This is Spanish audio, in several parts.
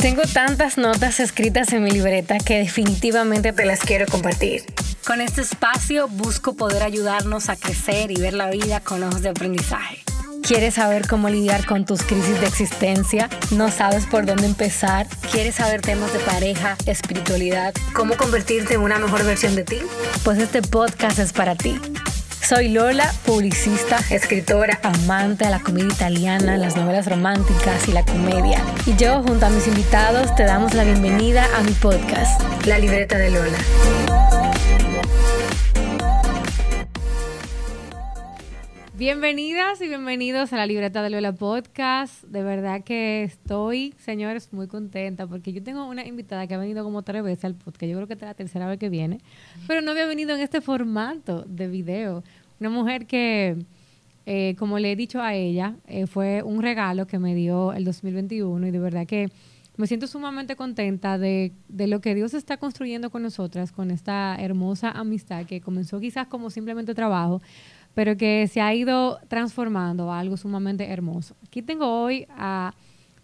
Tengo tantas notas escritas en mi libreta que definitivamente te las quiero compartir. Con este espacio busco poder ayudarnos a crecer y ver la vida con ojos de aprendizaje. ¿Quieres saber cómo lidiar con tus crisis de existencia? ¿No sabes por dónde empezar? ¿Quieres saber temas de pareja, espiritualidad? ¿Cómo convertirte en una mejor versión de ti? Pues este podcast es para ti. Soy Lola, publicista, escritora, amante de la comedia italiana, las novelas románticas y la comedia. Y yo, junto a mis invitados, te damos la bienvenida a mi podcast, La Libreta de Lola. Bienvenidas y bienvenidos a la libreta de Lola Podcast. De verdad que estoy, señores, muy contenta porque yo tengo una invitada que ha venido como tres veces al podcast. Yo creo que es la tercera vez que viene, pero no había venido en este formato de video. Una mujer que, eh, como le he dicho a ella, eh, fue un regalo que me dio el 2021 y de verdad que me siento sumamente contenta de, de, lo que Dios está construyendo con nosotras, con esta hermosa amistad que comenzó quizás como simplemente trabajo, pero que se ha ido transformando a algo sumamente hermoso. Aquí tengo hoy a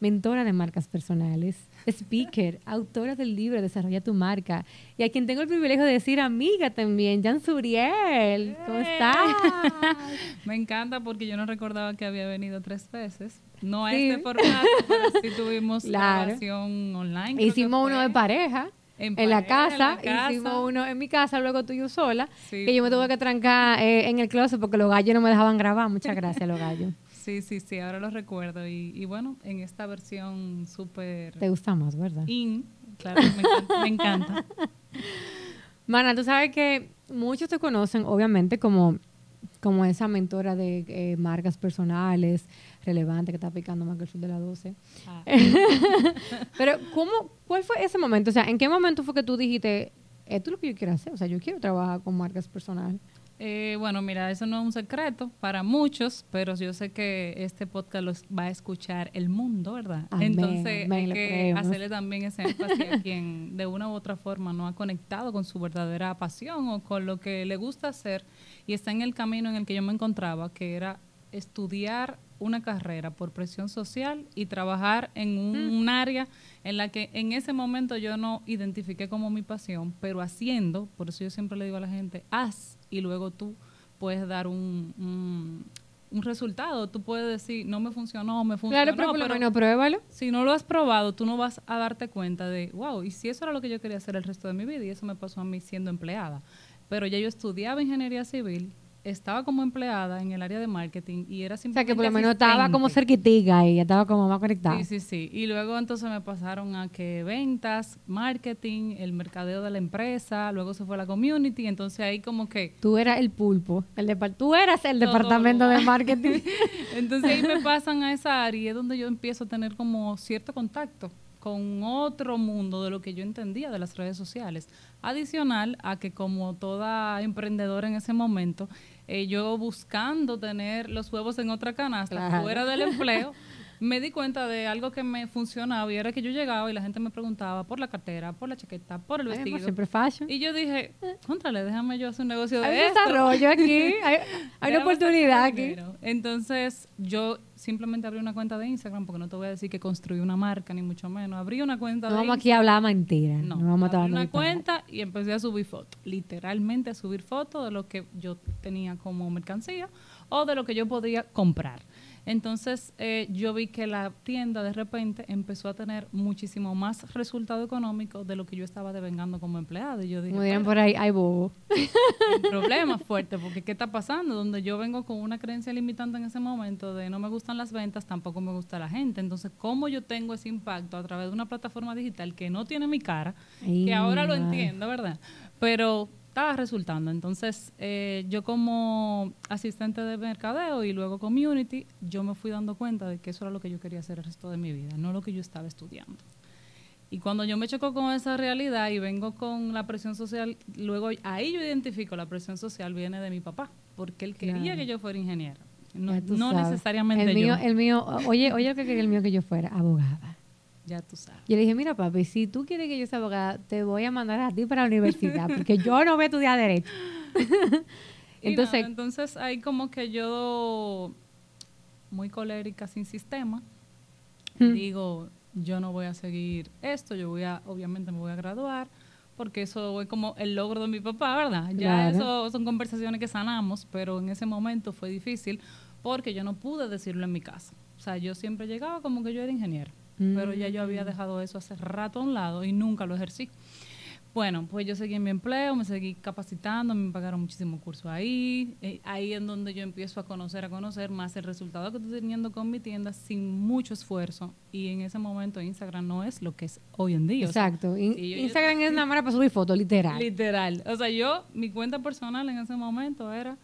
mentora de marcas personales, speaker, autora del libro Desarrolla tu marca y a quien tengo el privilegio de decir amiga también, Jan Suriel. ¿Cómo estás? Me encanta porque yo no recordaba que había venido tres veces. No a este formato, pero sí tuvimos la grabación online. Hicimos uno de pareja. En, la casa, hicimos uno en mi casa, luego tú y yo sola, que yo me tuve que trancar eh, en el closet porque los gallos no me dejaban grabar. Muchas gracias, los gallos. Sí, sí, sí, ahora lo recuerdo. Y, bueno, en esta versión súper... Te gusta más, ¿verdad? In, claro, me encanta. me encanta. Mana, tú sabes que muchos te conocen, obviamente, como, como esa mentora de eh, marcas personales, relevante, que está picando más que el sur de la 12. Ah. Pero, ¿cómo, ¿cuál fue ese momento? O sea, ¿en qué momento fue que tú dijiste, esto es lo que yo quiero hacer? O sea, yo quiero trabajar con marcas personales. Eh, bueno, mira, eso no es un secreto para muchos, pero yo sé que este podcast los va a escuchar el mundo, ¿verdad? Entonces hay que hacerle también ese énfasis a quien de una u otra forma no ha conectado con su verdadera pasión o con lo que le gusta hacer y está en el camino en el que yo me encontraba, que era estudiar una carrera por presión social y trabajar en un, mm. área en la que en ese momento yo no identifiqué como mi pasión, pero haciendo, por eso yo siempre le digo a la gente, haz y luego tú puedes dar un, un, resultado. Tú puedes decir, no me funcionó, me funcionó. Claro, pero, pero pruébalo. Si no lo has probado, tú no vas a darte cuenta de, wow, y si eso era lo que yo quería hacer el resto de mi vida, y eso me pasó a mí siendo empleada. Pero ya yo estudiaba ingeniería civil, estaba como empleada en el área de marketing y era simplemente. O sea, que por lo menos estaba como cerquitica y ya estaba como más conectada. Sí, sí, sí. Y luego entonces me pasaron a que ventas, marketing, el mercadeo de la empresa, luego se fue a la community, entonces ahí como que. Tú eras el pulpo, el tú eras el departamento de marketing. entonces ahí me pasan a esa área y es donde yo empiezo a tener como cierto contacto con otro mundo de lo que yo entendía de las redes sociales. Adicional a que como toda emprendedora en ese momento, eh, yo buscando tener los huevos en otra canasta, fuera del empleo, me di cuenta de algo que me funcionaba y era que yo llegaba y la gente me preguntaba por la cartera, por la chaqueta, por el vestido. siempre fashion. Y yo dije, contrale, déjame yo hacer un negocio de hay desarrollo aquí, hay, una oportunidad aquí. Entonces, yo simplemente abrí una cuenta de Instagram, porque no te voy a decir que construí una marca, ni mucho menos. Abrí una cuenta no de vamos aquí a hablar mentira. No, vamos a abrí una cuenta y empecé a subir fotos. Literalmente a subir fotos de lo que yo tenía como mercancía o de lo que yo podía comprar. Entonces eh, yo vi que la tienda de repente empezó a tener muchísimo más resultado económico de lo que yo estaba devengando como empleado. Y yo dije, Como por ahí, hay bobo. Un problema fuerte, porque ¿qué está pasando? Donde yo vengo con una creencia limitante en ese momento de no me gustan las ventas, tampoco me gusta la gente. Entonces, ¿cómo yo tengo ese impacto a través de una plataforma digital que no tiene mi cara? que ahora lo entiendo, ¿verdad? Pero estaba resultando. Entonces, eh, yo como asistente de mercadeo y luego community, yo me fui dando cuenta de que eso era lo que yo quería hacer el resto de mi vida, no lo que yo estaba estudiando. Y cuando yo me choco con esa realidad y vengo con la presión social, luego ahí yo identifico la presión social viene de mi papá, porque él quería que yo fuera ingeniera. No, necesariamente el mío, yo. El mío, oye, oye, que quería el mío que yo fuera abogada. Ya tú sabes. Yo le dije, mira, papi, si tú quieres que yo sea abogada, te voy a mandar a ti para la universidad, porque yo no voy a estudiar Derecho. entonces, entonces, hay como que yo, muy colérica, sin sistema, digo, yo no voy a seguir esto, yo voy a, obviamente me voy a graduar, porque eso es como el logro de mi papá, ¿verdad? Ya eso son conversaciones que sanamos, pero en ese momento fue difícil porque yo no pude decirlo en mi casa. O sea, yo siempre llegaba como que yo era ingeniero, pero ya yo había dejado eso hace rato a un lado y nunca lo ejercí. Bueno, pues yo seguí en mi empleo, me seguí capacitando, me pagaron muchísimos cursos ahí. Eh, ahí en donde yo empiezo a conocer, a conocer más el resultado que estoy teniendo con mi tienda sin mucho esfuerzo. Y en ese momento Instagram no es lo que es hoy en día. Exacto. Instagram es una manera para subir fotos, literal. Literal. O sea, yo, mi cuenta personal en ese momento era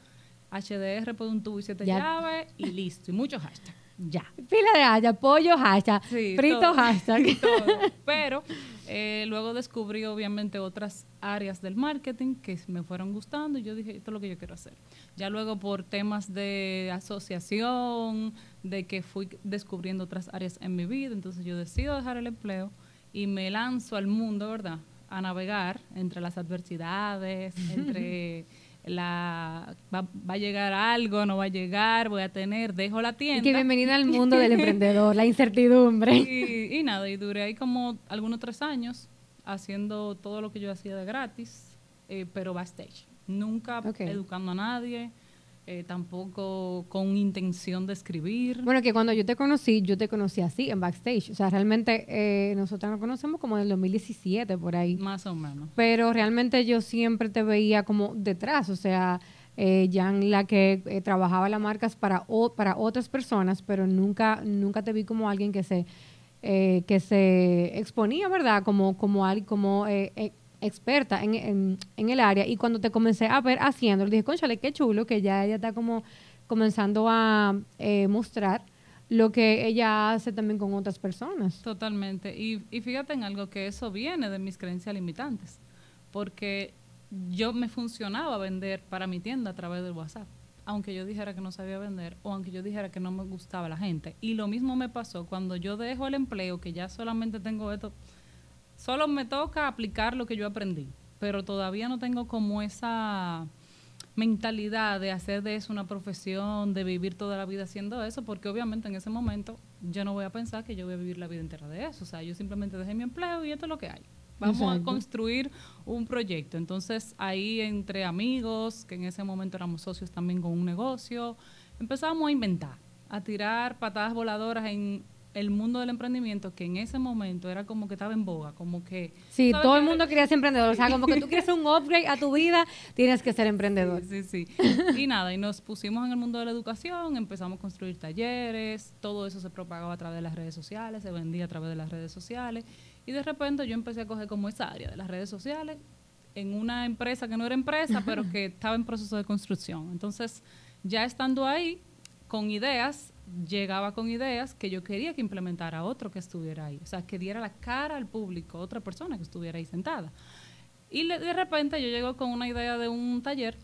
HDR por un tubo y siete llaves y listo. Y muchos hashtags ya. Pila de haya, pollo hashtag, frito hashtag. Pero eh, luego descubrí obviamente otras áreas del marketing que me fueron gustando y yo dije, esto es lo que yo quiero hacer. Ya luego por temas de asociación, de que fui descubriendo otras áreas en mi vida, entonces yo decido dejar el empleo y me lanzo al mundo, ¿verdad? A navegar entre las adversidades, entre la va, a llegar algo, no va a llegar, voy a tener, dejo la tienda. Y que bienvenida al mundo del emprendedor, la incertidumbre. Y, nada, y duré ahí como algunos tres años haciendo todo lo que yo hacía de gratis, eh, pero backstage. Nunca educando a nadie, eh, tampoco con intención de escribir. Bueno, que cuando yo te conocí, yo te conocí así, en backstage. O sea, realmente eh, nosotros nos conocemos como en el 2017, por ahí. Más o menos. Pero realmente yo siempre te veía como detrás, o sea... Eh, Jan, la que eh, trabajaba las marcas para, para otras personas, pero nunca, nunca te vi como alguien que se, que se exponía, ¿verdad? Como, como, como experta en, en, el área y cuando te comencé a ver haciendo, le dije, conchale, qué chulo que ya ella está como comenzando a eh, mostrar lo que ella hace también con otras personas. Totalmente. Y, y fíjate en algo que eso viene de mis creencias limitantes, porque yo me funcionaba vender para mi tienda a través del WhatsApp, aunque yo dijera que no sabía vender o aunque yo dijera que no me gustaba la gente. Y lo mismo me pasó cuando yo dejo el empleo, que ya solamente tengo esto Solo me toca aplicar lo que yo aprendí, pero todavía no tengo como esa mentalidad de hacer de eso una profesión, de vivir toda la vida haciendo eso, porque obviamente en ese momento yo no voy a pensar que yo voy a vivir la vida entera de eso. O sea, yo simplemente dejé mi empleo y esto es lo que hay. Vamos a construir un proyecto. Entonces, ahí entre amigos, que en ese momento éramos socios también con un negocio, empezamos a inventar, a tirar patadas voladoras en el mundo del emprendimiento que en ese momento era como que estaba en boga, como que... Sí, todo el mundo quería ser emprendedor, o sea, como que tú quieres un upgrade a tu vida, tienes que ser emprendedor. Sí, sí, Y nada, y nos pusimos en el mundo de la educación, empezamos a construir talleres, todo eso se propagaba a través de las redes sociales, se vendía a través de las redes sociales, y de repente yo empecé a coger como esa área de las redes sociales en una empresa que no era empresa, pero que estaba en proceso de construcción. Entonces, ya estando ahí, con ideas, llegaba con ideas que yo quería que implementara otro que estuviera ahí. O sea, que diera la cara al público, otra persona que estuviera ahí sentada. Y de repente yo llego con una idea de un taller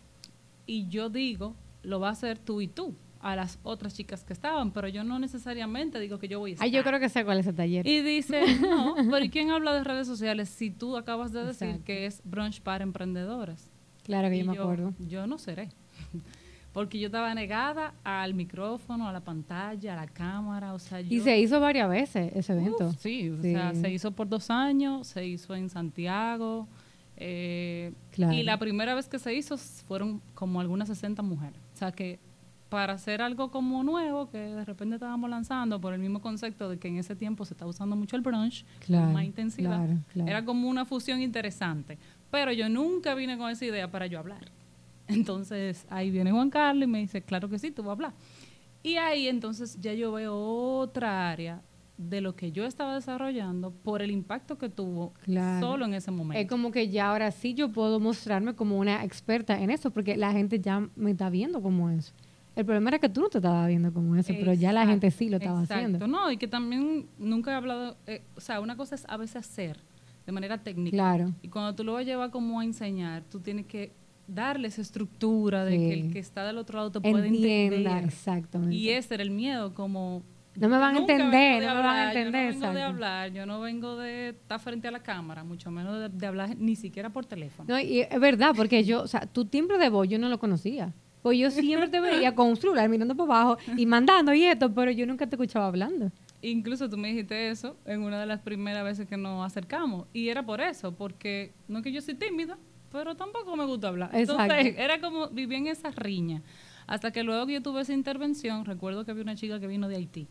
y yo digo, lo va a hacer tú y tú a las otras chicas que estaban, pero yo no necesariamente digo que yo voy a estar. Ay, yo creo que sé cuál es el taller. Y dice, no, pero ¿y quién habla de redes sociales si tú acabas de decir que es brunch para emprendedoras? Claro que yo me acuerdo. Yo no seré porque yo estaba negada al micrófono, a la pantalla, a la cámara, o sea, Y se hizo varias veces ese evento. sí, o sea, se hizo por dos años, se hizo en Santiago, eh, y la primera vez que se hizo fueron como algunas 60 mujeres, o sea que para hacer algo como nuevo que de repente estábamos lanzando por el mismo concepto de que en ese tiempo se está usando mucho el brunch, con más intensidad, era como una fusión interesante, pero yo nunca vine con esa idea para yo hablar. Entonces ahí viene Juan Carlos y me dice, claro que sí, tú vas a hablar. Y ahí entonces ya yo veo otra área de lo que yo estaba desarrollando por el impacto que tuvo solo en ese momento. Es como que ya ahora sí yo puedo mostrarme como una experta en eso, porque la gente ya me está viendo como eso. El problema era que tú no te estabas viendo como eso, pero ya la gente sí lo estaba exacto. No, y que también nunca he hablado, eh, o sea, una cosa es a veces hacer de manera técnica. Claro. Y cuando tú lo vas a llevar como a enseñar, tú tienes que darle esa estructura de que el que está del otro lado te puede entender. Exactamente. Y ese era el miedo, como... No me van a entender, no me van a entender. Yo no vengo de hablar, yo no vengo de estar frente a la cámara, mucho menos de, de hablar ni siquiera por teléfono. No, y es verdad, porque yo, o sea, tu timbre de voz yo no lo conocía. Pues yo siempre te veía con un celular mirando para abajo y mandando y esto, pero yo nunca te escuchaba hablando. Incluso tú me dijiste eso en una de las primeras veces que nos acercamos. Y era por eso, porque no es que yo soy tímida, pero tampoco me gusta hablar. Entonces, era como vivía en esa riña. Hasta que luego que yo tuve esa intervención, recuerdo que había una chica que vino de Haití,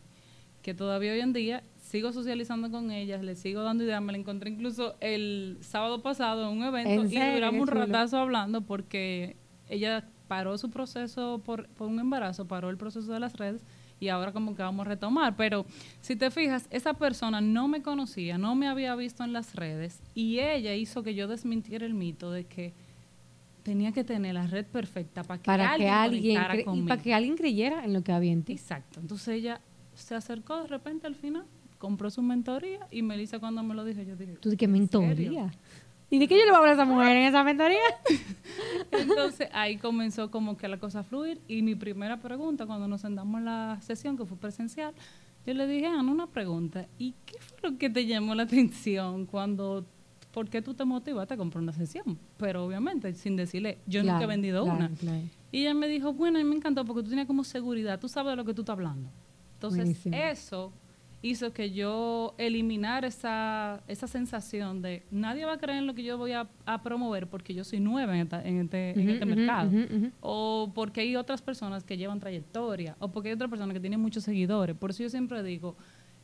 que todavía hoy en día sigo socializando con ella, le sigo dando ideas, me la encontré incluso el sábado pasado en un evento y duramos un ratazo hablando porque ella paró su proceso por, por un embarazo, paró el proceso de las redes y ahora como que vamos a retomar. Pero si te fijas, esa persona no me conocía, no me había visto en las redes y ella hizo que yo desmintiera el mito de que tenía que tener la red perfecta para que alguien, para que alguien creyera en lo que había en ti. Exacto. Entonces ella se acercó de repente al final, compró su mentoría y Melissa cuando me lo dijo, yo dije, ¿tú de qué mentoría? ¿Y de qué yo le voy a hablar a esa mujer en esa mentoría? Entonces ahí comenzó como que la cosa a fluir y mi primera pregunta cuando nos sentamos en la sesión, que fue presencial, yo le dije, Ana, una pregunta, ¿y qué fue lo que te llamó la atención cuando, por qué tú te motivaste a comprar una sesión? Pero obviamente, sin decirle, yo nunca he vendido una. Y ella me dijo, bueno, a mí me encantó porque tú tenías como seguridad, tú sabes de lo que tú estás hablando. Entonces, eso hizo que yo eliminar esa, esa sensación de nadie va a creer en lo que yo voy a, promover porque yo soy nueva en, este, en este mercado. O porque hay otras personas que llevan trayectoria. O porque hay otras personas que tienen muchos seguidores. Por eso yo siempre digo,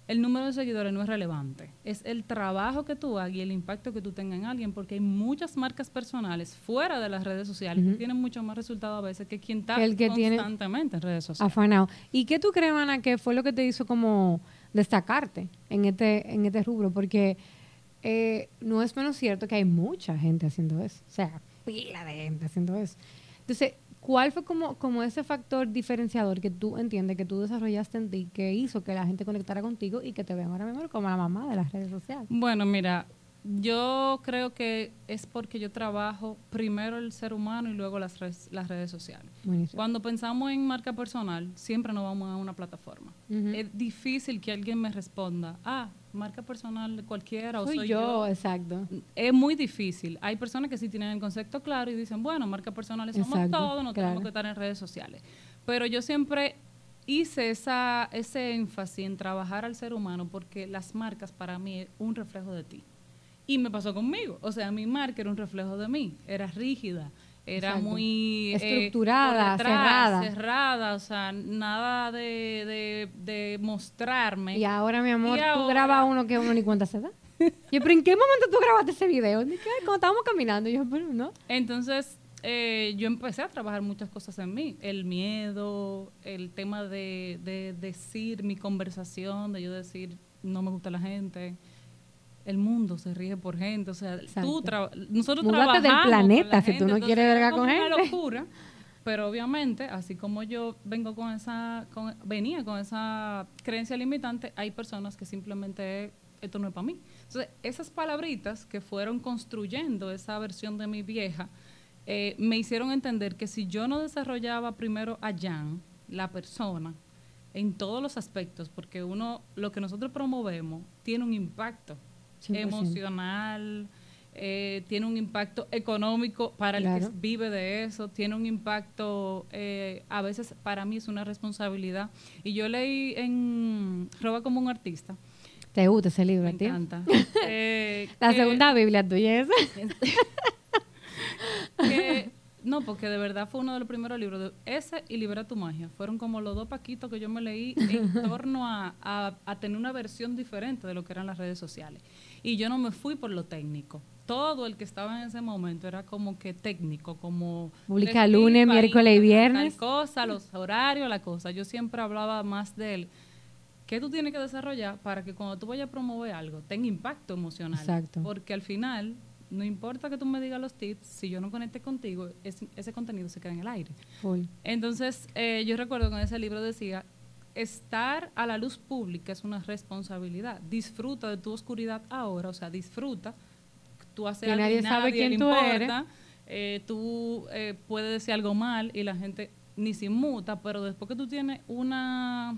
el número de seguidores no es relevante. Es el trabajo que tú hagas y el impacto que tú tengas en alguien, porque hay muchas marcas personales fuera de las redes sociales que tienen mucho más resultado a veces que quien está constantemente en redes sociales. Afanado. ¿Y qué tú crees, Ana, que fue lo que te hizo como destacarte en este, en este rubro, porque eh, no es menos cierto que hay mucha gente haciendo eso, o sea, pila de gente haciendo eso. Entonces, ¿cuál fue como, como ese factor diferenciador que tú entiendes, que tú desarrollaste en ti, que hizo que la gente conectara contigo y que te vean ahora mismo como la mamá de las redes sociales? Bueno, mira, yo creo que es porque yo trabajo primero el ser humano y luego las redes, las redes sociales. Cuando pensamos en marca personal, siempre nos vamos a una plataforma. Es difícil que alguien me responda, ah, marca personal de cualquiera o soy yo. Exacto. Es muy difícil. Hay personas que sí tienen el concepto claro y dicen, bueno, marca personal somos todos, no tenemos que estar en redes sociales. Pero yo siempre hice esa, ese énfasis en trabajar al ser humano porque las marcas para mí es un reflejo de ti. Y me pasó conmigo. O sea, mi marca era un reflejo de mí. Era rígida, era muy... Eh, Estructurada, cerrada. Cerrada, o sea, nada de, de, mostrarme. Y ahora, mi amor, tú grabas uno que uno ni cuenta se da. Yo, pero ¿en qué momento tú grabaste ese video? Cuando estábamos caminando. yo, pero no. Entonces, eh, yo empecé a trabajar muchas cosas en mí. El miedo, el tema de, de decir mi conversación, de yo decir, no me gusta la gente el mundo se rige por gente, o sea, tú nosotros trabajamos del planeta si tú no quieres verga con gente. Una locura, pero obviamente, así como yo vengo con esa venía con esa creencia limitante, hay personas que simplemente esto no es para mí. Entonces, esas palabritas que fueron construyendo esa versión de mi vieja eh, me hicieron entender que si yo no desarrollaba primero a Jan, la persona, en todos los aspectos, porque uno, lo que nosotros promovemos tiene un impacto emocional, eh, tiene un impacto económico para el que vive de eso, tiene un impacto, eh, a veces para mí es una responsabilidad. Y yo leí en Roba como un artista. ¿Te gusta ese libro, Me encanta. Eh, La segunda Biblia tuya es. No, porque de verdad fue uno de los primeros libros. De ese y Libera tu magia. Fueron como los dos paquitos que yo me leí en torno a, a, tener una versión diferente de lo que eran las redes sociales. Y yo no me fui por lo técnico. Todo el que estaba en ese momento era como que técnico, como... Publica lunes, miércoles y viernes. Tal cosa, los horarios, la cosa. Yo siempre hablaba más de él. ¿Qué tú tienes que desarrollar para que cuando tú vayas a promover algo tenga impacto emocional? Exacto. Porque al final no importa que tú me digas los tips, si yo no conecte contigo, ese contenido se queda en el aire. Entonces, eh, yo recuerdo que en ese libro decía, estar a la luz pública es una responsabilidad. Disfruta de tu oscuridad ahora, o sea, disfruta. Tú haces algo nadie, sabe quién tú eres. Eh, tú eh, puedes decir algo mal y la gente ni se inmuta, pero después que tú tienes una,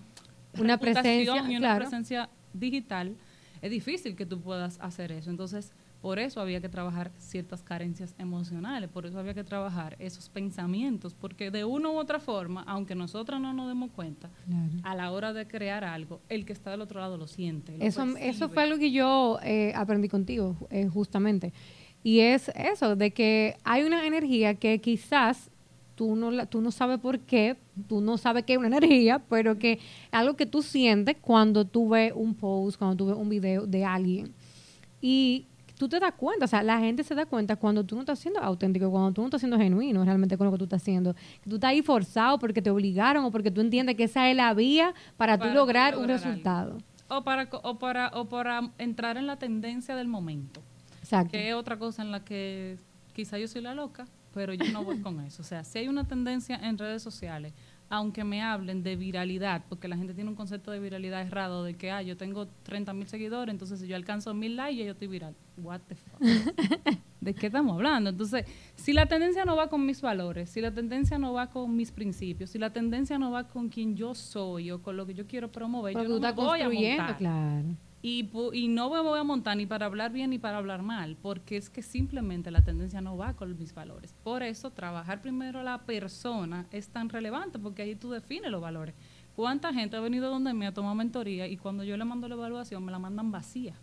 una presencia y una presencia digital, es difícil que tú puedas hacer eso. Entonces, Por eso había que trabajar ciertas carencias emocionales, por eso había que trabajar esos pensamientos, porque de una u otra forma, aunque nosotros no nos demos cuenta, a la hora de crear algo, el que está del otro lado lo siente. eso, eso fue algo que yo eh, aprendí contigo, eh, justamente. Y es eso, de que hay una energía que quizás tú no, tú no sabes por qué, tú no sabes qué es una energía, pero que algo que tú sientes cuando tú ves un post, cuando tú ves un video de alguien. Y tú te das cuenta, o sea, la gente se da cuenta cuando tú no estás siendo auténtico, cuando tú no estás siendo genuino realmente con lo que tú estás haciendo, que tú estás ahí forzado porque te obligaron o porque tú entiendes que esa es la vía para, tú lograr, un resultado. O para, o, para, o para entrar en la tendencia del momento. Exacto. Que es otra cosa en la que quizá yo soy la loca, pero yo no voy con eso. O sea, si hay una tendencia en redes sociales aunque me hablen de viralidad, porque la gente tiene un concepto de viralidad errado, de que, ah, yo tengo 30 mil seguidores, entonces si yo alcanzo mil likes, ya yo estoy viral. What the fuck? ¿De qué estamos hablando? Entonces, si la tendencia no va con mis valores, si la tendencia no va con mis principios, si la tendencia no va con quien yo soy o con lo que yo quiero promover, yo no me voy a montar. Claro. Y, y, no me voy a montar ni para hablar bien ni para hablar mal, porque es que simplemente la tendencia no va con mis valores. Por eso, trabajar primero la persona es tan relevante, porque ahí tú defines los valores. ¿Cuánta gente ha venido donde me ha tomado mentoría y cuando yo le mando la evaluación me la mandan vacía?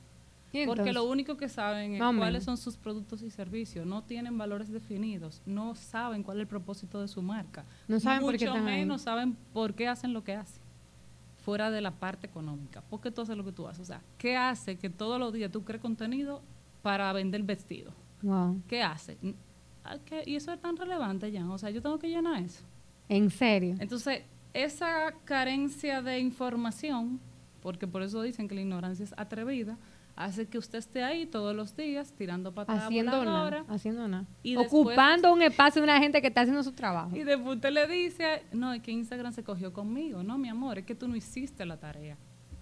Porque lo único que saben es cuáles son sus productos y servicios. No tienen valores definidos. No saben cuál es el propósito de su marca. No saben Mucho por qué menos saben por qué hacen lo que hacen fuera de la parte económica. ¿Por qué tú haces lo que tú haces? O sea, ¿qué hace que todos los días tú crees contenido para vender vestido? ¿Qué hace? Ah, y eso es tan relevante ya. O sea, yo tengo que llenar eso. ¿En serio? Entonces, esa carencia de información, porque por eso dicen que la ignorancia es atrevida, hace que usted esté ahí todos los días tirando patadas haciendo nada, haciendo nada, ocupando un espacio de una gente que está haciendo su trabajo. Y después usted le dice, no, es que Instagram se cogió conmigo, no, mi amor, es que tú no hiciste la tarea.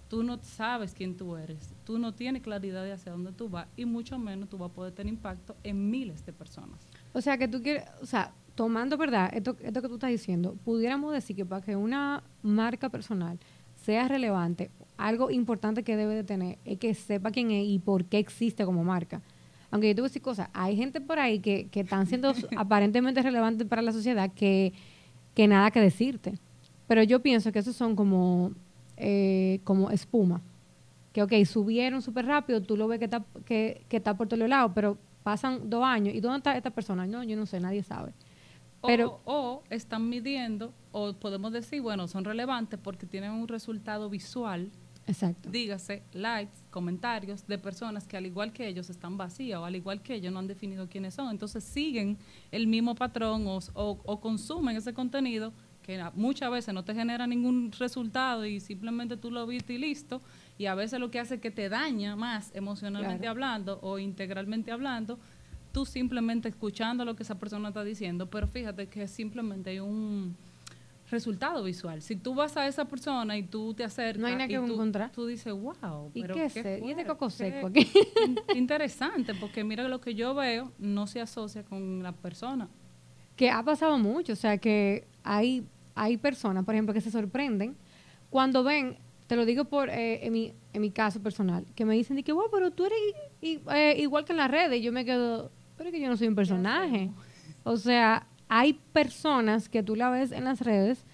Tú no sabes quién tú eres, tú no tienes claridad de hacia dónde tú vas y mucho menos tú vas a poder tener impacto en miles de personas. O sea, que tú quieres, o sea, tomando, ¿verdad? Esto, esto que tú estás diciendo, pudiéramos decir que para que una marca personal sea relevante, algo importante que debe de tener es que sepa quién es y por qué existe como marca. Aunque yo te voy a decir cosas, hay gente por ahí que, que están siendo aparentemente relevantes para la sociedad que, que nada que decirte. Pero yo pienso que esos son como, eh, como espuma. Que, ok, subieron súper rápido, tú lo ves que está, que, que está por todos lados, pero pasan dos años. ¿Y dónde está esta persona? No, yo no sé, nadie sabe. Pero, o, están midiendo, o podemos decir, bueno, son relevantes porque tienen un resultado visual. Exacto. Dígase, likes, comentarios de personas que al igual que ellos están vacías o al igual que ellos no han definido quiénes son. Entonces siguen el mismo patrón o, o, consumen ese contenido que muchas veces no te genera ningún resultado y simplemente tú lo viste y listo. Y a veces lo que hace es que te daña más emocionalmente hablando o integralmente hablando tú simplemente escuchando lo que esa persona está diciendo, pero fíjate que simplemente hay un resultado visual. Si tú vas a esa persona y tú te acercas no hay nada que tú, encontrar. tú dices, wow, ¿y pero qué, es ¿Y de coco seco aquí? interesante, porque mira lo que yo veo no se asocia con la persona. Que ha pasado mucho, o sea que hay, hay personas, por ejemplo, que se sorprenden cuando ven, te lo digo por eh, en, mi, en mi caso personal, que me dicen que, wow, pero tú eres eh, igual que en las redes, y yo me quedo, pero es que yo no soy un personaje. O sea, hay personas que tú la ves en las redes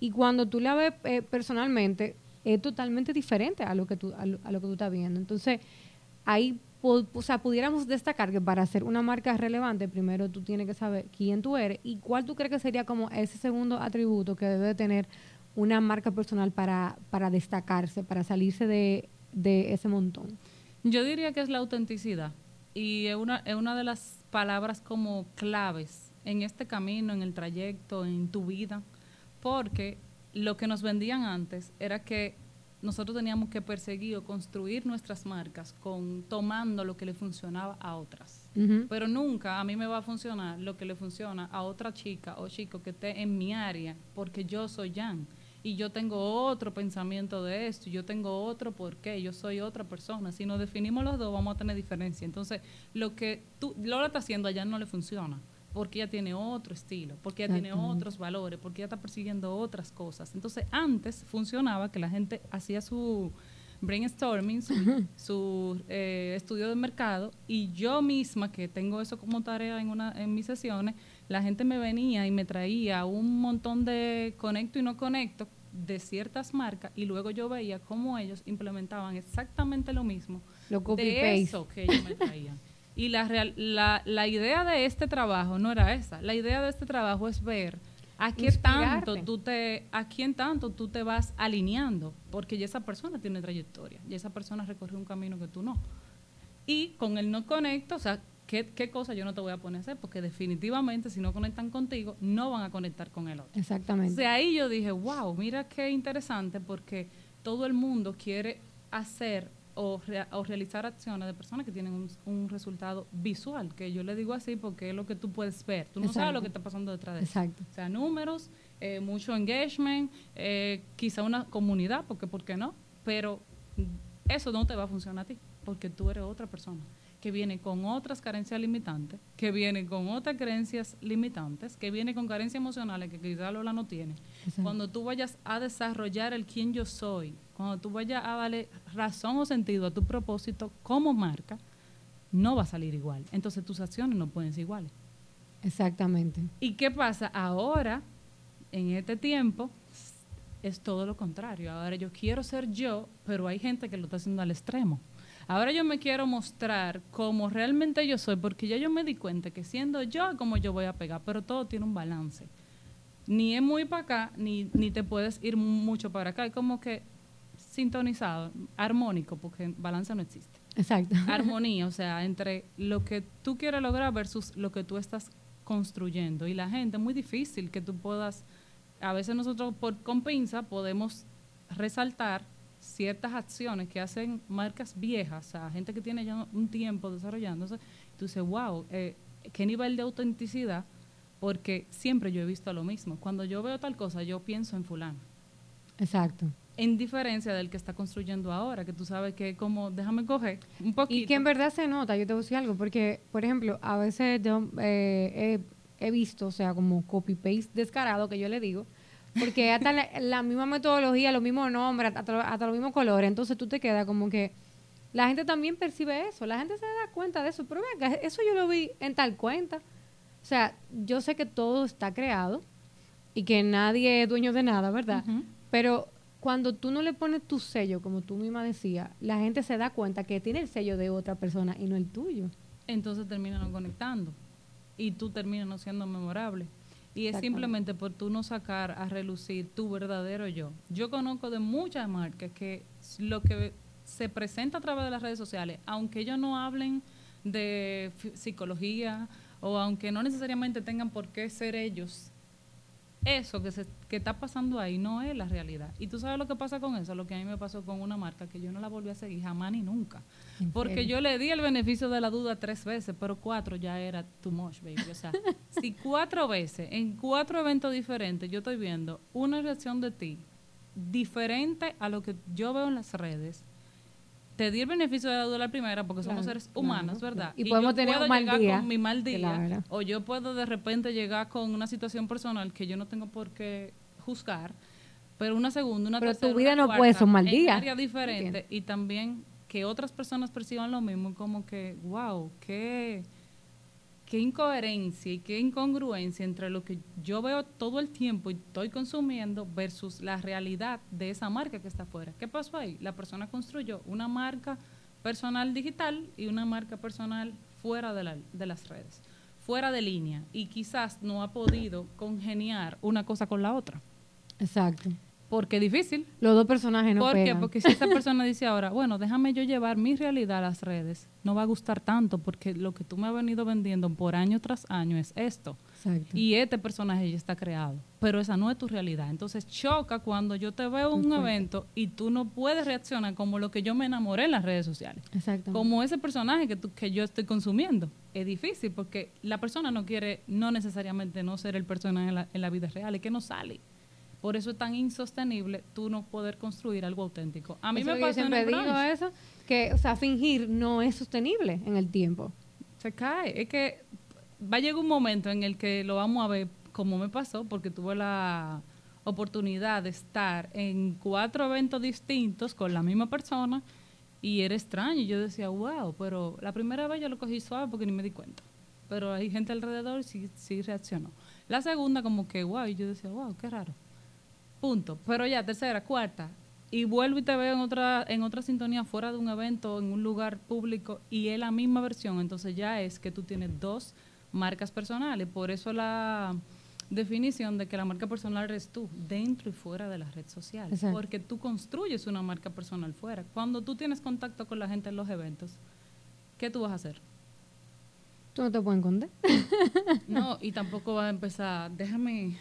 y cuando tú la ves eh, personalmente es totalmente diferente a lo que tú a lo, que tú estás viendo. Entonces, ahí o sea, pudiéramos destacar que para ser una marca relevante, primero tú tienes que saber quién tú eres y cuál tú crees que sería como ese segundo atributo que debe tener una marca personal para, para destacarse, para salirse de, de ese montón. Yo diría que es la autenticidad y es una, es una de las palabras como claves en este camino, en el trayecto, en tu vida, porque lo que nos vendían antes era que nosotros teníamos que perseguir o construir nuestras marcas con tomando lo que le funcionaba a otras. Pero nunca a mí me va a funcionar lo que le funciona a otra chica o chico que esté en mi área, porque yo soy Jan y yo tengo otro pensamiento de esto, yo tengo otro por qué, yo soy otra persona. Si nos definimos los dos, vamos a tener diferencia. Entonces, lo que tú, Lola está haciendo allá no le funciona, porque ella tiene otro estilo, porque ella tiene otros valores, porque ella está persiguiendo otras cosas. Entonces, antes funcionaba que la gente hacía su brainstorming, su, eh, estudio de mercado, y yo misma, que tengo eso como tarea en, una, en mis sesiones, la gente me venía y me traía un montón de conecto y no conecto de ciertas marcas y luego yo veía cómo ellos implementaban exactamente lo mismo lo de eso que ellos me traían. Y la, real, la, la idea de este trabajo no era esa. La idea de este trabajo es ver a qué tanto tú te, a quién tanto tú te vas alineando, porque ya esa persona tiene trayectoria, ya esa persona recorrió un camino que tú no. Y con el no conecto, o sea, ¿qué, qué cosa yo no te voy a poner a hacer? Porque definitivamente si no conectan contigo, no van a conectar con el otro. Exactamente. De ahí yo dije, wow, mira qué interesante, porque todo el mundo quiere hacer o, realizar acciones de personas que tienen un, resultado visual, que yo le digo así porque es lo que tú puedes ver. Tú no sabes lo que está pasando detrás de Exacto. O sea, números, eh, mucho engagement, eh, quizá una comunidad, porque ¿por qué no? Pero eso no te va a funcionar a ti, porque tú eres otra persona que viene con otras carencias limitantes, que viene con otras creencias limitantes, que viene con carencias emocionales que quizá Lola no tiene. Cuando tú vayas a desarrollar el quién yo soy, cuando tú vayas a darle razón o sentido a tu propósito como marca, no va a salir igual. Entonces tus acciones no pueden ser iguales. Exactamente. ¿Y qué pasa? Ahora, en este tiempo, es todo lo contrario. Ahora yo quiero ser yo, pero hay gente que lo está haciendo al extremo. Ahora yo me quiero mostrar como realmente yo soy, porque ya yo me di cuenta que siendo yo como yo voy a pegar, pero todo tiene un balance. Ni es muy para acá, ni, ni te puedes ir mucho para acá. Es como que sintonizado, armónico, porque balance no existe. Exacto. Armonía, o sea, entre lo que tú quieres lograr versus lo que tú estás construyendo. Y la gente, es muy difícil que tú puedas, a veces nosotros por con pinza podemos resaltar ciertas acciones que hacen marcas viejas, o sea, gente que tiene ya un tiempo desarrollándose, tú dices, wow, eh, qué nivel de autenticidad, porque siempre yo he visto lo mismo. Cuando yo veo tal cosa, yo pienso en fulano. Exacto. En diferencia del que está construyendo ahora, que tú sabes que como, déjame coger un poquito. Y que en verdad se nota, yo te voy a decir algo, porque, por ejemplo, a veces yo eh, he, he visto, o sea, como copy-paste descarado, que yo le digo, porque hasta la, misma metodología, los mismos nombres, hasta, los mismos colores, entonces tú te quedas como que la gente también percibe eso, la gente se da cuenta de eso, pero venga, eso yo lo vi en tal cuenta. O sea, yo sé que todo está creado y que nadie es dueño de nada, ¿verdad? Pero cuando tú no le pones tu sello, como tú misma decías, la gente se da cuenta que tiene el sello de otra persona y no el tuyo. Entonces terminan no conectando y tú terminas no siendo memorable. Y es simplemente por tú no sacar a relucir tu verdadero yo. Yo conozco de muchas marcas que lo que se presenta a través de las redes sociales, aunque ellos no hablen de psicología o aunque no necesariamente tengan por qué ser ellos, eso que, se, que está pasando ahí no es la realidad. Y tú sabes lo que pasa con eso, lo que a mí me pasó con una marca que yo no la volví a seguir jamás ni nunca. Porque yo le di el beneficio de la duda tres veces, pero cuatro ya era too much, baby. O sea, si cuatro veces, en cuatro eventos diferentes, yo estoy viendo una reacción de ti diferente a lo que yo veo en las redes, te di el beneficio de la duda la primera porque somos seres humanos, ¿verdad? Y, podemos tener un mal llegar día. con mi mal día o yo puedo de repente llegar con una situación personal que yo no tengo por qué juzgar, pero una segunda, una pero tercera, tu vida no puede ser un mal día. área diferente y también que otras personas perciban lo mismo como que, wow, qué qué incoherencia y qué incongruencia entre lo que yo veo todo el tiempo y estoy consumiendo versus la realidad de esa marca que está afuera. ¿Qué pasó ahí? La persona construyó una marca personal digital y una marca personal fuera de, de las redes, fuera de línea, y quizás no ha podido congeniar una cosa con la otra. Exacto. Porque es difícil. Los dos personajes no ¿Por qué? Porque si esa persona dice ahora, bueno, déjame yo llevar mi realidad a las redes, no va a gustar tanto porque lo que tú me has venido vendiendo por año tras año es esto. Exacto. Y este personaje ya está creado, pero esa no es tu realidad. Entonces choca cuando yo te veo en un evento y tú no puedes reaccionar como lo que yo me enamoré en las redes sociales. Exacto. Como ese personaje que, tú, que yo estoy consumiendo. Es difícil porque la persona no quiere, no necesariamente no ser el personaje en la, en la vida real, es que no sale. Por eso es tan insostenible tú no poder construir algo auténtico. A mí me pasa siempre digo eso, que o sea, fingir no es sostenible en el tiempo. Se cae. Es que va a llegar un momento en el que lo vamos a ver como me pasó, porque tuve la oportunidad de estar en cuatro eventos distintos con la misma persona y era extraño. Y yo decía, wow, pero la primera vez yo lo cogí suave porque ni me di cuenta. Pero hay gente alrededor y sí, sí reaccionó. La segunda como que, wow, y yo decía, wow, qué raro. Punto. Pero ya, tercera, cuarta, y vuelvo y te veo en otra, en otra sintonía fuera de un evento, en un lugar público, y es la misma versión, entonces ya es que tú tienes dos marcas personales. Por eso la definición de que la marca personal eres tú, dentro y fuera de las redes sociales. Porque tú construyes una marca personal fuera. Cuando tú tienes contacto con la gente en los eventos, ¿qué tú vas a hacer? Tú no te puedes esconder. no, y tampoco vas a empezar, déjame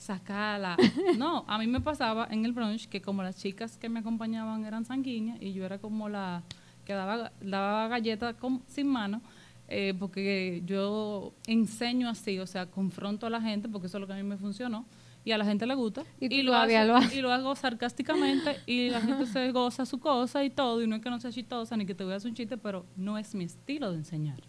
sacarla. No, a mí me pasaba en el brunch que como las chicas que me acompañaban eran sanguíneas y yo era como la que daba, daba galletas sin mano, eh, porque yo enseño así, o sea, confronto a la gente, porque eso es lo que a mí me funcionó, y a la gente le gusta, y, lo, hago, y lo hago sarcásticamente, y la gente se goza su cosa y todo, y no es que no sea chistosa ni que te voy a hacer un chiste, pero no es mi estilo de enseñar.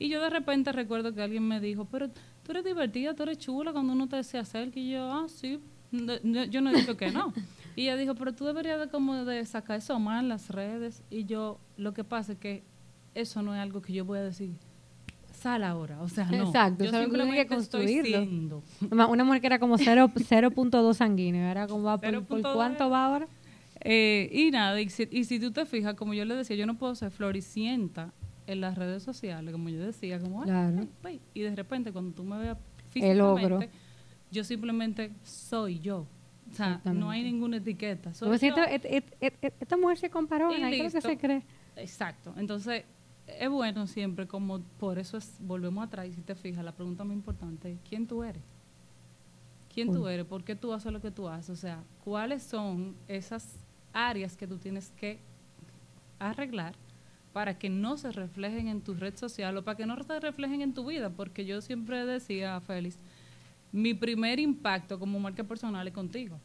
Y yo de repente recuerdo que alguien me dijo, pero tú eres divertida, tú eres chula cuando uno te se acerca. Y yo, ah, sí, yo no he dicho que no. Y ella dijo, pero tú deberías de como de sacar eso más en las redes. Y yo, lo que pasa es que eso no es algo que yo voy a decir, sal ahora. O sea, no. Exacto, yo simplemente que construirlo. Una mujer que era como 0.2 sanguíneo, era como, va por, cuánto va ahora? Eh, y nada, y si, y si tú te fijas, como yo le decía, yo no puedo ser floricienta en las redes sociales, como yo decía, como, claro. y de repente cuando tú me veas físicamente, yo simplemente soy yo. O sea, no hay ninguna etiqueta. Soy esta mujer se comparó, ¿qué es que se cree? Exacto. Entonces, es bueno siempre, como por eso es, volvemos atrás y si te fijas, la pregunta más importante es, ¿quién tú eres? ¿Quién tú eres? ¿Por qué tú haces lo que tú haces? O sea, ¿cuáles son esas áreas que tú tienes que arreglar para que no se reflejen en tu red social o para que no se reflejen en tu vida, porque yo siempre decía a Félix, mi primer impacto como marca personal es contigo.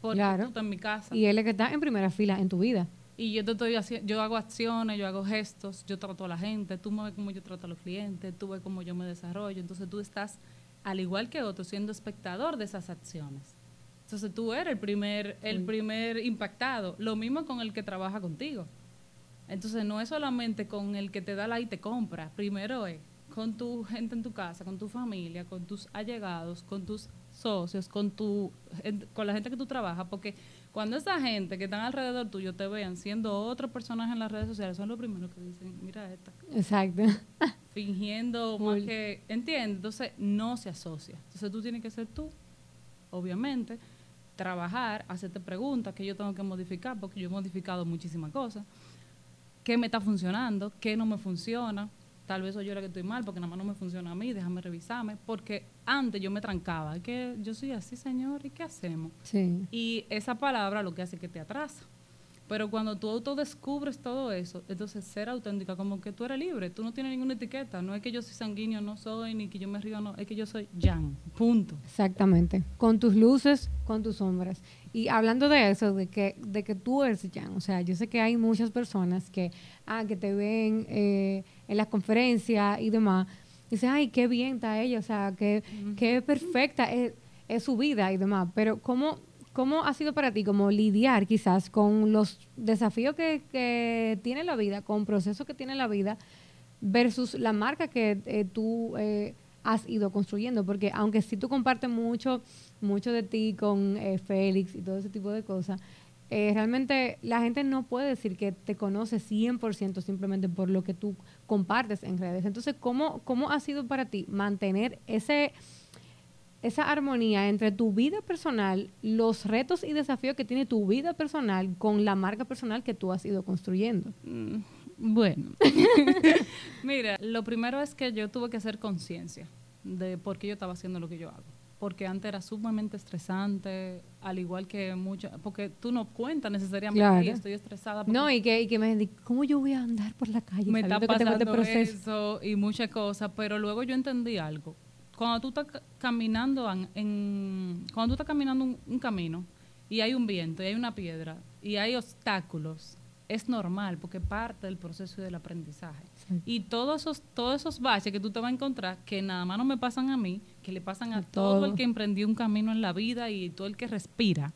Porque tú estás en mi casa. Y él es que está en primera fila en tu vida. Y yo te estoy haciendo, yo hago acciones, yo hago gestos, yo trato a la gente, tú me ves cómo yo trato a los clientes, tú ves cómo yo me desarrollo. Entonces tú estás, al igual que otros, siendo espectador de esas acciones. Entonces tú eres el primer, el primer impactado. Lo mismo con el que trabaja contigo. Entonces no es solamente con el que te da la y te compra, primero es con tu gente en tu casa, con tu familia, con tus allegados, con tus socios, con tu con la gente que tú trabajas, porque cuando esa gente que están alrededor tuyo te vean siendo otro personaje en las redes sociales, son los primeros que dicen, mira esta. Exacto. Fingiendo más que, ¿entiendes? Entonces no se asocia. Entonces tú tienes que ser tú, obviamente, trabajar, hacerte preguntas que yo tengo que modificar, porque yo he modificado muchísimas cosas qué me está funcionando, qué no me funciona. Tal vez soy yo la que estoy mal porque nada más no me funciona a mí, déjame revisarme. Porque antes yo me trancaba, que yo soy así, señor, ¿y qué hacemos? Sí. Y esa palabra lo que hace es que te atrasa. Pero cuando tú autodescubres todo eso, entonces ser auténtica, como que tú eres libre, tú no tienes ninguna etiqueta. No es que yo soy sanguíneo, no soy, ni que yo me río, no, es que yo soy Jan, punto. Exactamente, con tus luces, con tus sombras. Y hablando de eso, de que, de que tú eres Jan, o sea, yo sé que hay muchas personas que, ah, que te ven eh, en las conferencias y demás, y dicen, ay, qué bien está ella, o sea, qué, qué perfecta es, es su vida y demás. Pero ¿cómo ¿Cómo ha sido para ti como lidiar quizás con los desafíos que, tiene la vida, con procesos que tiene la vida versus la marca que eh, tú eh, has ido construyendo? Porque aunque sí tú compartes mucho, mucho de ti con eh, Félix y todo ese tipo de cosas, realmente la gente no puede decir que te conoce 100% simplemente por lo que tú compartes en redes. Entonces, ¿cómo, cómo ha sido para ti mantener ese esa armonía entre tu vida personal, los retos y desafíos que tiene tu vida personal con la marca personal que tú has ido construyendo? Mm, bueno, mira, lo primero es que yo tuve que hacer conciencia de por qué yo estaba haciendo lo que yo hago. Porque antes era sumamente estresante, al igual que mucho, porque tú no cuentas necesariamente que estoy estresada. No, y que, y que me ¿cómo yo voy a andar por la calle? Me está pasando este proceso? eso y muchas cosas, pero luego yo entendí algo cuando tú estás caminando en, cuando tú estás caminando un, camino y hay un viento y hay una piedra y hay obstáculos, es normal porque parte del proceso del aprendizaje. Y todos esos, todos esos baches que tú te vas a encontrar, que nada más no me pasan a mí, que le pasan a, todo. el que emprendió un camino en la vida y todo el que respira.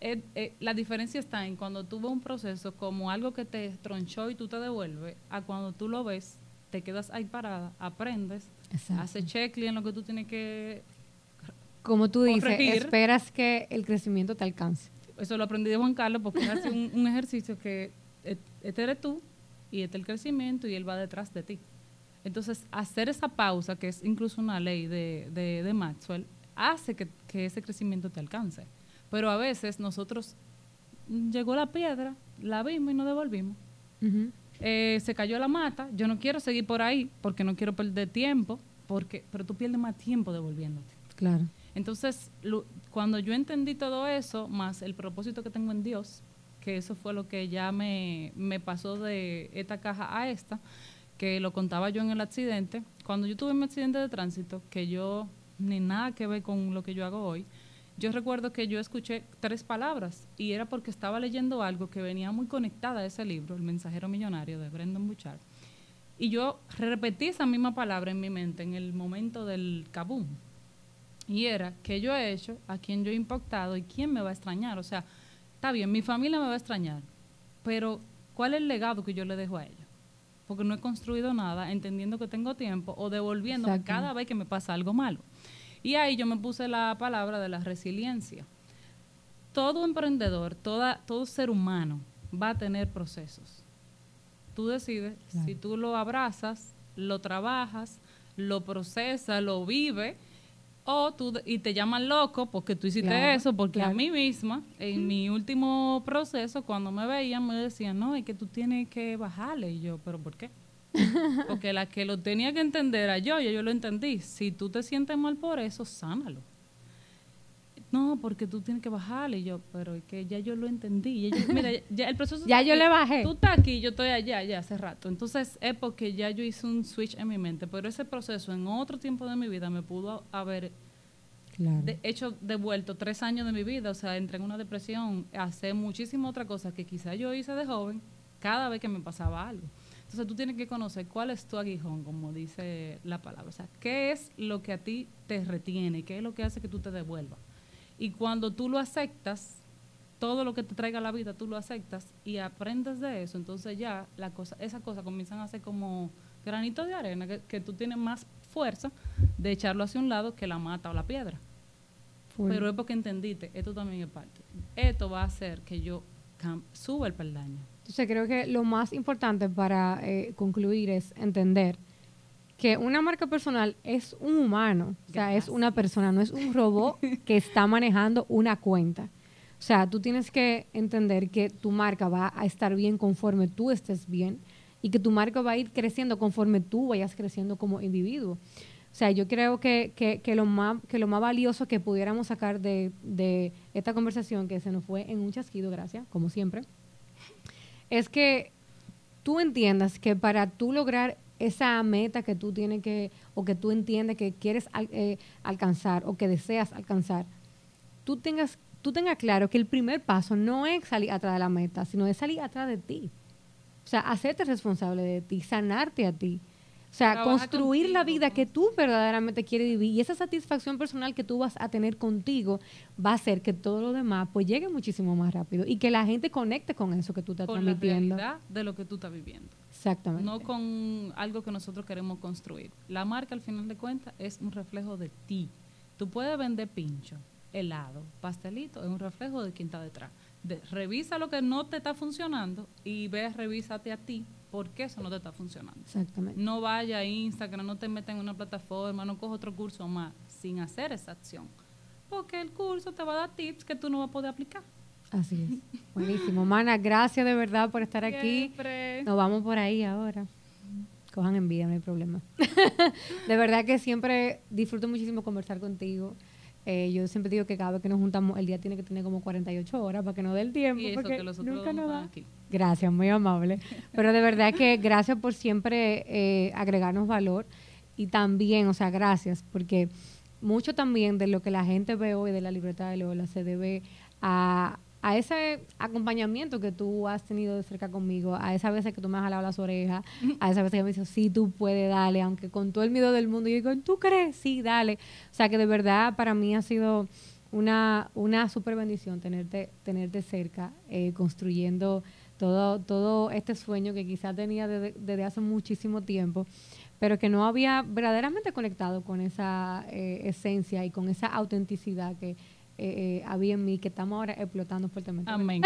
Eh, eh, la diferencia está en cuando tú ves un proceso como algo que te tronchó y tú te devuelves, a cuando tú lo ves, te quedas ahí parada, aprendes, haces checklist en lo que tú tienes que como tú dices, esperas que el crecimiento te alcance. Eso lo aprendí de Juan Carlos porque hace un, ejercicio que este eres tú y este es el crecimiento y él va detrás de ti. Entonces, hacer esa pausa, que es incluso una ley de, de, Maxwell, hace que, ese crecimiento te alcance. Pero a veces nosotros llegó la piedra, la vimos y nos devolvimos. Eh, se cayó la mata, yo no quiero seguir por ahí porque no quiero perder tiempo, porque, pero tú pierdes más tiempo devolviéndote. Claro. Entonces, cuando yo entendí todo eso, más el propósito que tengo en Dios, que eso fue lo que ya me, me pasó de esta caja a esta, que lo contaba yo en el accidente, cuando yo tuve mi accidente de tránsito, que yo ni nada que ver con lo que yo hago hoy, yo recuerdo que yo escuché tres palabras y era porque estaba leyendo algo que venía muy conectada a ese libro, El mensajero millonario de Brendan Bouchard. Y yo repetí esa misma palabra en mi mente en el momento del kaboom. Y era, ¿qué yo he hecho? ¿A quién yo he impactado? ¿Y quién me va a extrañar? O sea, está bien, mi familia me va a extrañar, pero ¿cuál es el legado que yo le dejo a ella? Porque no he construido nada entendiendo que tengo tiempo o devolviendo cada vez que me pasa algo malo. Y ahí yo me puse la palabra de la resiliencia. Todo emprendedor, toda, todo ser humano va a tener procesos. Tú decides si tú lo abrazas, lo trabajas, lo procesas, lo vives o tú, y te llaman loco porque tú hiciste eso, porque a mí misma, en mi último proceso, cuando me veían, me decían, no, es que tú tienes que bajarle. Y yo, ¿pero por qué? porque la que lo tenía que entender era yo, y yo lo entendí. Si tú te sientes mal por eso, sánalo no, porque tú tienes que bajarle. Y yo, pero es que ya yo lo entendí. mira, ya el proceso. ya yo le bajé. Tú estás aquí, yo estoy allá, ya hace rato. Entonces es porque ya yo hice un switch en mi mente. Pero ese proceso en otro tiempo de mi vida me pudo haber hecho devuelto tres años de mi vida. O sea, entré en una depresión, hacer muchísimas otras cosas que quizá yo hice de joven cada vez que me pasaba algo. Entonces tú tienes que conocer cuál es tu aguijón, como dice la palabra. O sea, qué es lo que a ti te retiene, qué es lo que hace que tú te devuelvas. Y cuando tú lo aceptas, todo lo que te traiga la vida, tú lo aceptas y aprendes de eso, entonces ya la cosa, esas cosas comienzan a ser como granitos de arena, que, tú tienes más fuerza de echarlo hacia un lado que la mata o la piedra. Pero es porque entendiste, esto también es parte. Esto va a hacer que yo suba el peldaño. Entonces creo que lo más importante para eh, concluir es entender que una marca personal es un humano, o sea, es una persona, no es un robot que está manejando una cuenta. O sea, tú tienes que entender que tu marca va a estar bien conforme tú estés bien y que tu marca va a ir creciendo conforme tú vayas creciendo como individuo. O sea, yo creo que, que, lo, más, que lo más valioso que pudiéramos sacar de, de esta conversación, que se nos fue en un chasquido, gracias, como siempre, es que tú entiendas que para tú lograr esa meta que tú tienes que, o que tú entiendes que quieres eh, alcanzar o que deseas alcanzar, tú tengas, tú tengas claro que el primer paso no es salir atrás de la meta, sino es salir atrás de ti. O sea, hacerte responsable de ti, sanarte a ti. O sea, construir la vida que tú verdaderamente quieres vivir y esa satisfacción personal que tú vas a tener contigo va a hacer que todo lo demás pues llegue muchísimo más rápido y que la gente conecte con eso que tú estás con transmitiendo. La realidad de lo que tú estás viviendo. Exactamente. No con algo que nosotros queremos construir. La marca, al final de cuentas, es un reflejo de ti. Tú puedes vender pincho, helado, pastelito, es un reflejo de quien está detrás. revisa lo que no te está funcionando y ve, revísate a ti por qué eso no te está funcionando. Exactamente. No vaya a Instagram, no te metas en una plataforma, no coja otro curso más sin hacer esa acción. Porque el curso te va a dar tips que tú no vas a poder aplicar. Así es. Buenísimo. Mana, gracias de verdad por estar aquí. Nos vamos por ahí ahora. Cojan envidia, no hay problema. de verdad que siempre disfruto muchísimo conversar contigo. Eh, yo siempre digo que cada vez que nos juntamos, el día tiene que tener como 48 horas para que nos dé el tiempo. Y porque nunca nos Aquí. Gracias, muy amable. Pero de verdad que gracias por siempre eh, agregarnos valor. Y también, o sea, gracias, porque mucho también de lo que la gente ve hoy de la libertad de Lola se debe a a ese acompañamiento que tú has tenido de cerca conmigo, a esas veces que tú me has jalado las orejas, a esas veces que me dices, sí, tú puedes, dale, aunque con todo el miedo del mundo, yo digo, ¿tú crees? Sí, dale. O sea que de verdad para mí ha sido una, una super bendición tenerte, tenerte cerca, eh, construyendo todo, todo este sueño que quizá tenía desde, hace muchísimo tiempo, pero que no había verdaderamente conectado con esa eh, esencia y con esa autenticidad que eh, había en mí, que estamos ahora explotando fuertemente. Amén.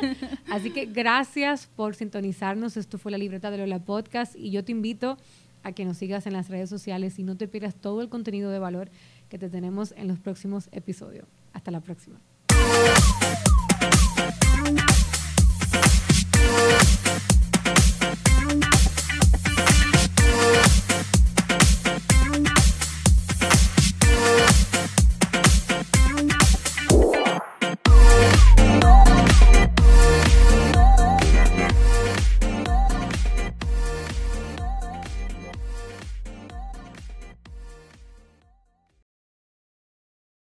Así que gracias por sintonizarnos. Esto fue la libreta de Lola Podcast y yo te invito a que nos sigas en las redes sociales y no te pierdas todo el contenido de valor que te tenemos en los próximos episodios. Hasta la próxima.